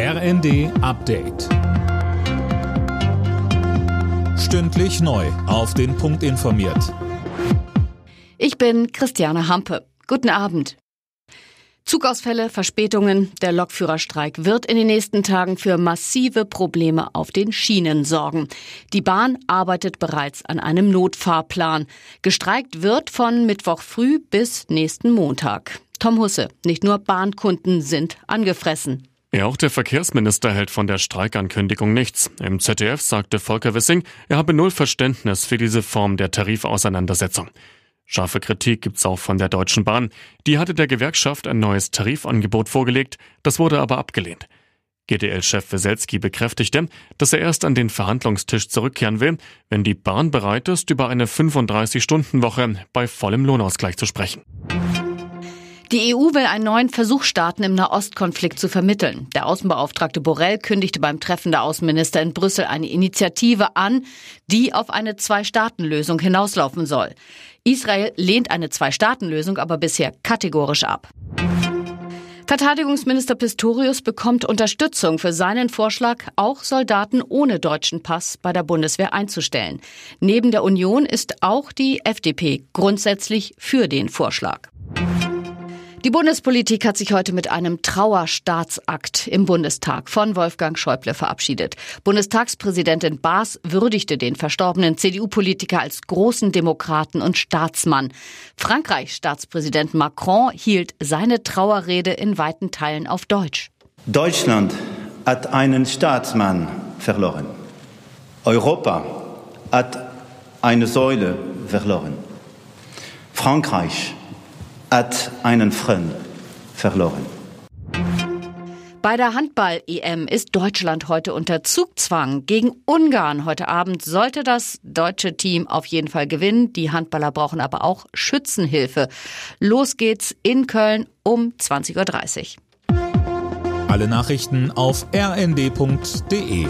RND Update. Stündlich neu. Auf den Punkt informiert. Ich bin Christiane Hampe. Guten Abend. Zugausfälle, Verspätungen, der Lokführerstreik wird in den nächsten Tagen für massive Probleme auf den Schienen sorgen. Die Bahn arbeitet bereits an einem Notfahrplan. Gestreikt wird von Mittwoch früh bis nächsten Montag. Tom Husse, nicht nur Bahnkunden sind angefressen. Ja, auch der Verkehrsminister hält von der Streikankündigung nichts. Im ZDF sagte Volker Wissing, er habe null Verständnis für diese Form der Tarifauseinandersetzung. Scharfe Kritik gibt's auch von der Deutschen Bahn. Die hatte der Gewerkschaft ein neues Tarifangebot vorgelegt, das wurde aber abgelehnt. GDL-Chef Weselski bekräftigte, dass er erst an den Verhandlungstisch zurückkehren will, wenn die Bahn bereit ist, über eine 35-Stunden-Woche bei vollem Lohnausgleich zu sprechen. Die EU will einen neuen Versuch starten, im Nahostkonflikt zu vermitteln. Der Außenbeauftragte Borrell kündigte beim Treffen der Außenminister in Brüssel eine Initiative an, die auf eine Zwei-Staaten-Lösung hinauslaufen soll. Israel lehnt eine Zwei-Staaten-Lösung aber bisher kategorisch ab. Verteidigungsminister Pistorius bekommt Unterstützung für seinen Vorschlag, auch Soldaten ohne deutschen Pass bei der Bundeswehr einzustellen. Neben der Union ist auch die FDP grundsätzlich für den Vorschlag. Die Bundespolitik hat sich heute mit einem Trauerstaatsakt im Bundestag von Wolfgang Schäuble verabschiedet. Bundestagspräsidentin Baas würdigte den verstorbenen CDU-Politiker als großen Demokraten und Staatsmann. Frankreichs Staatspräsident Macron hielt seine Trauerrede in weiten Teilen auf Deutsch. Deutschland hat einen Staatsmann verloren. Europa hat eine Säule verloren. Frankreich hat einen Freund verloren. Bei der Handball-EM ist Deutschland heute unter Zugzwang. Gegen Ungarn heute Abend sollte das deutsche Team auf jeden Fall gewinnen. Die Handballer brauchen aber auch Schützenhilfe. Los geht's in Köln um 20.30 Uhr. Alle Nachrichten auf rnd.de